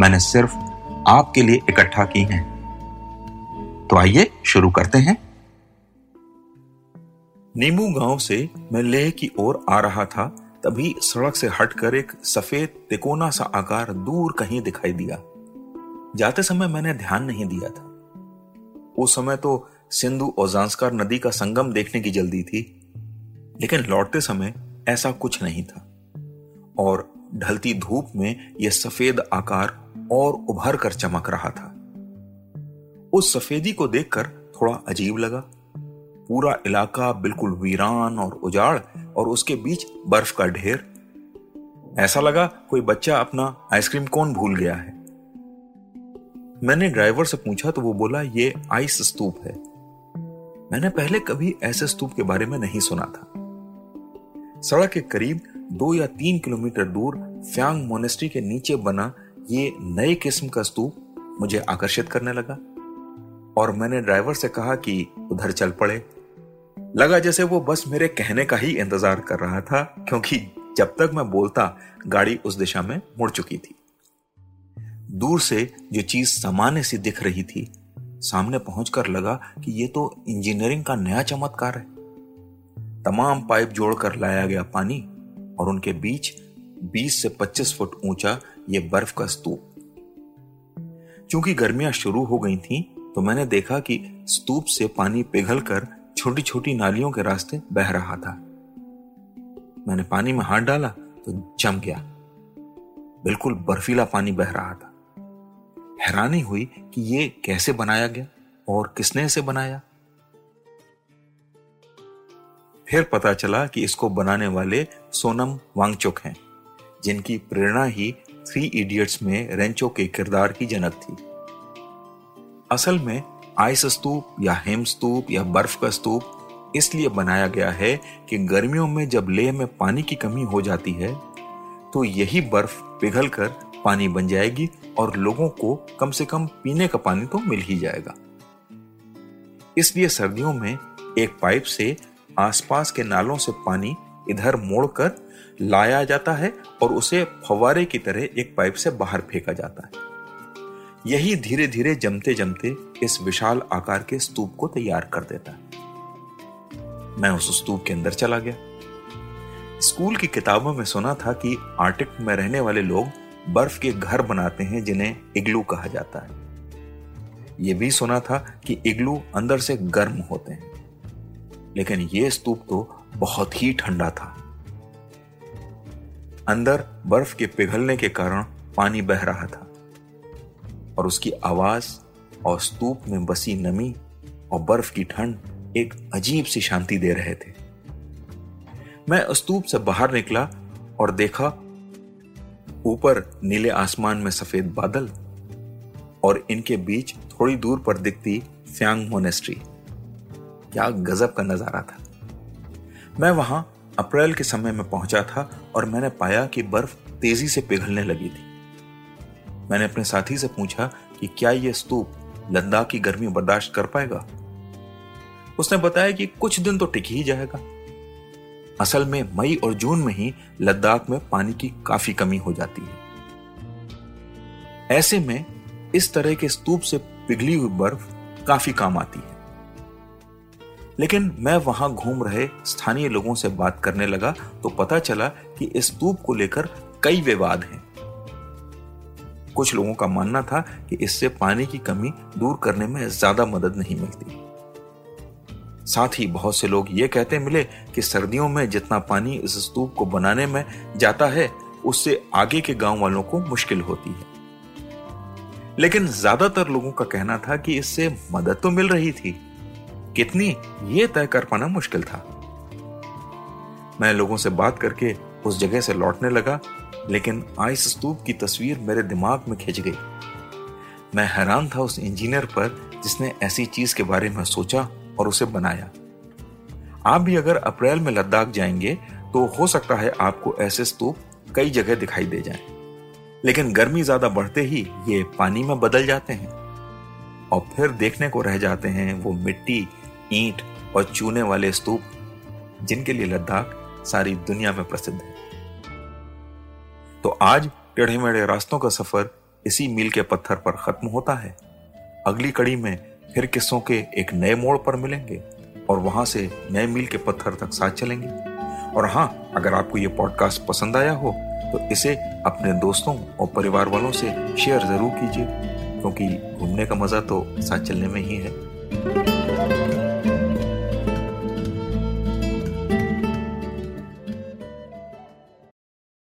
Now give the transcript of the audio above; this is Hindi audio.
मैंने सिर्फ़ आपके लिए इकट्ठा की हैं। तो आइए शुरू करते हैं। नीमू गाँव से मैं लेह की ओर आ रहा था, तभी सड़क से हटकर एक सफ़ेद तिकोना सा आकार दूर कहीं दिखाई दिया। जाते समय मैंने ध्यान नहीं दिया था। उस समय तो सिंधु और जांस्कार नदी का संगम देखने की जल्दी थी, लेकिन लौटते समय ऐसा कुछ नहीं था। और ढलती धूप में यह सफ़ेद आकार और उभर कर चमक रहा था। उस सफेदी को देखकर थोड़ा अजीब लगा। पूरा इलाका बिल्कुल वीरान और उजाड़ और उसके बीच बर्फ़ का ढेर। ऐसा लगा कोई बच्चा अपना आइसक्रीम कौन भूल गया है। मैंने ड्राइवर से पूछा तो वो बोला, ये आइस स्तूप है। मैंने पहले कभी ऐसे स्तूप के बारे में नहीं सुना था। सड़क के करीब दो या तीन किलोमीटर दूर फ्यांग मोनेस्ट्री के नीचे बना ये नए किस्म का स्तूप मुझे आकर्षित करने लगा। और मैंने ड्राइवर से कहा कि उधर चल पड़े। लगा जैसे वो बस मेरे कहने का ही इंतज़ार कर रहा था, क्योंकि जब तक मैं बोलता, गाड़ी उस दिशा में मुड़ चुकी थी। दूर से जो चीज़ सामान्य सी दिख रही थी, सामने पहुंचकर लगा कि ये तो इंजीनियरिंग का नया चमत्कार है। तमाम पाइप जोड़कर लाया गया पानी और उनके बीच 20 से 25 फुट ऊँचा ये बर्फ़ का स्तूप। चूँकि गर्मियाँ शुरू हो गई थीं, तो मैंने देखा कि स्तूप से पानी पिघलकर छोटी छोटी नालियों के रास्ते बह रहा था। मैंने पानी में हाथ डाला तो जम गया। बिल्कुल बर्फीला पानी बह रहा था। हैरानी हुई कि ये कैसे बनाया गया और किसने इसे बनाया। फिर पता चला कि इसको बनाने वाले सोनम वांगचुक हैं जिनकी प्रेरणा ही थ्री इडियट्स में रेंचो के किरदार की जनक थी। असल में आइस स्तूप या हेम स्तूप या बर्फ़ का स्तूप इसलिए बनाया गया है कि गर्मियों में जब लेह में पानी की कमी हो जाती है तो यही बर्फ़ पिघलकर पानी बन जाएगी और लोगों को कम से कम पीने का पानी तो मिल ही जाएगा। इसलिए सर्दियों में एक पाइप से आसपास के नालों से पानी इधर मोड़कर लाया जाता है और उसे फवारे की तरह एक पाइप से बाहर फेंका जाता है। यही धीरे धीरे जमते जमते इस विशाल आकार के स्तूप को तैयार कर देता है। मैं उस स्तूप के अंदर चला गया। स्कूल की किताबों में सुना था कि आर्टिक में रहने वाले लोग बर्फ़ के घर बनाते हैं, जिन्हें इग्लू कहा जाता है। यह भी सुना था कि इग्लू अंदर से गर्म होते हैं। लेकिन यह स्तूप तो बहुत ही ठंडा था। अंदर बर्फ़ के पिघलने के कारण पानी बह रहा था और उसकी आवाज़ और स्तूप में बसी नमी और बर्फ़ की ठंड एक अजीब सी शांति दे रहे थे। मैं स्तूप से बाहर निकला और देखा ऊपर नीले आसमान में सफ़ेद बादल और इनके बीच थोड़ी दूर पर दिखती फ्यांग मोनेस्ट्री। क्या गजब का नज़ारा था। मैं वहाँ अप्रैल के समय में पहुँचा था और मैंने पाया कि बर्फ़ तेज़ी से पिघलने लगी थी। मैंने अपने साथी से पूछा कि क्या यह स्तूप लद्दाख की गर्मी बर्दाश्त कर पाएगा? उसने बताया कि कुछ दिन तो टिक ही जाएगा। असल में मई और जून में ही लद्दाख में पानी की काफ़ी कमी हो जाती है। ऐसे में इस तरह के स्तूप से पिघली हुई बर्फ़ काफ़ी काम आती है। लेकिन मैं वहाँ घूम रहे स्थानीय लोगों से बात करने लगा तो पता चला कि इस स्तूप को लेकर कई विवाद हैं। कुछ लोगों का मानना था कि इससे पानी की कमी दूर करने में ज़्यादा मदद नहीं मिलती। साथ ही बहुत से लोग ये कहते मिले कि सर्दियों में जितना पानी इस स्तूप को बनाने में जाता है, उससे आगे के गाँव वालों को मुश्किल होती है। लेकिन ज़्यादातर लोगों का कहना था कि इससे मदद तो मिल रही थी। कितनी ये तय कर पाना मुश्किल था। मैं लोगों से बात करके उस जगह से लौटने लगा, लेकिन आइस स्तूप की तस्वीर मेरे दिमाग में खिंच गई। मैं हैरान था उस इंजीनियर पर जिसने ऐसी चीज़ के बारे में सोचा और उसे बनाया। आप भी अगर अप्रैल में लद्दाख जाएँगे तो हो सकता है आपको ऐसे स्तूप कई जगह दिखाई दे जाएँ। लेकिन गर्मी ज़्यादा बढ़ते ही ये पानी में बदल जाते हैं। और फिर देखने को रह जाते हैं वो मिट्टी ईंट और चूने वाले स्तूप, जिनके लिए लद्दाख सारी दुनिया में प्रसिद्ध है। तो आज टेढ़े मेढ़े रास्तों का सफ़र इसी मील के पत्थर पर खत्म होता है। अगली कड़ी में फिर किस्सों के एक नए मोड़ पर मिलेंगे और वहाँ से नए मील के पत्थर तक साथ चलेंगे। और हाँ अगर आपको ये पॉडकास्ट पसंद आया हो तो इसे अपने दोस्तों और परिवार वालों से शेयर ज़रूर कीजिए, क्योंकि घूमने का मज़ा तो साथ चलने में ही है।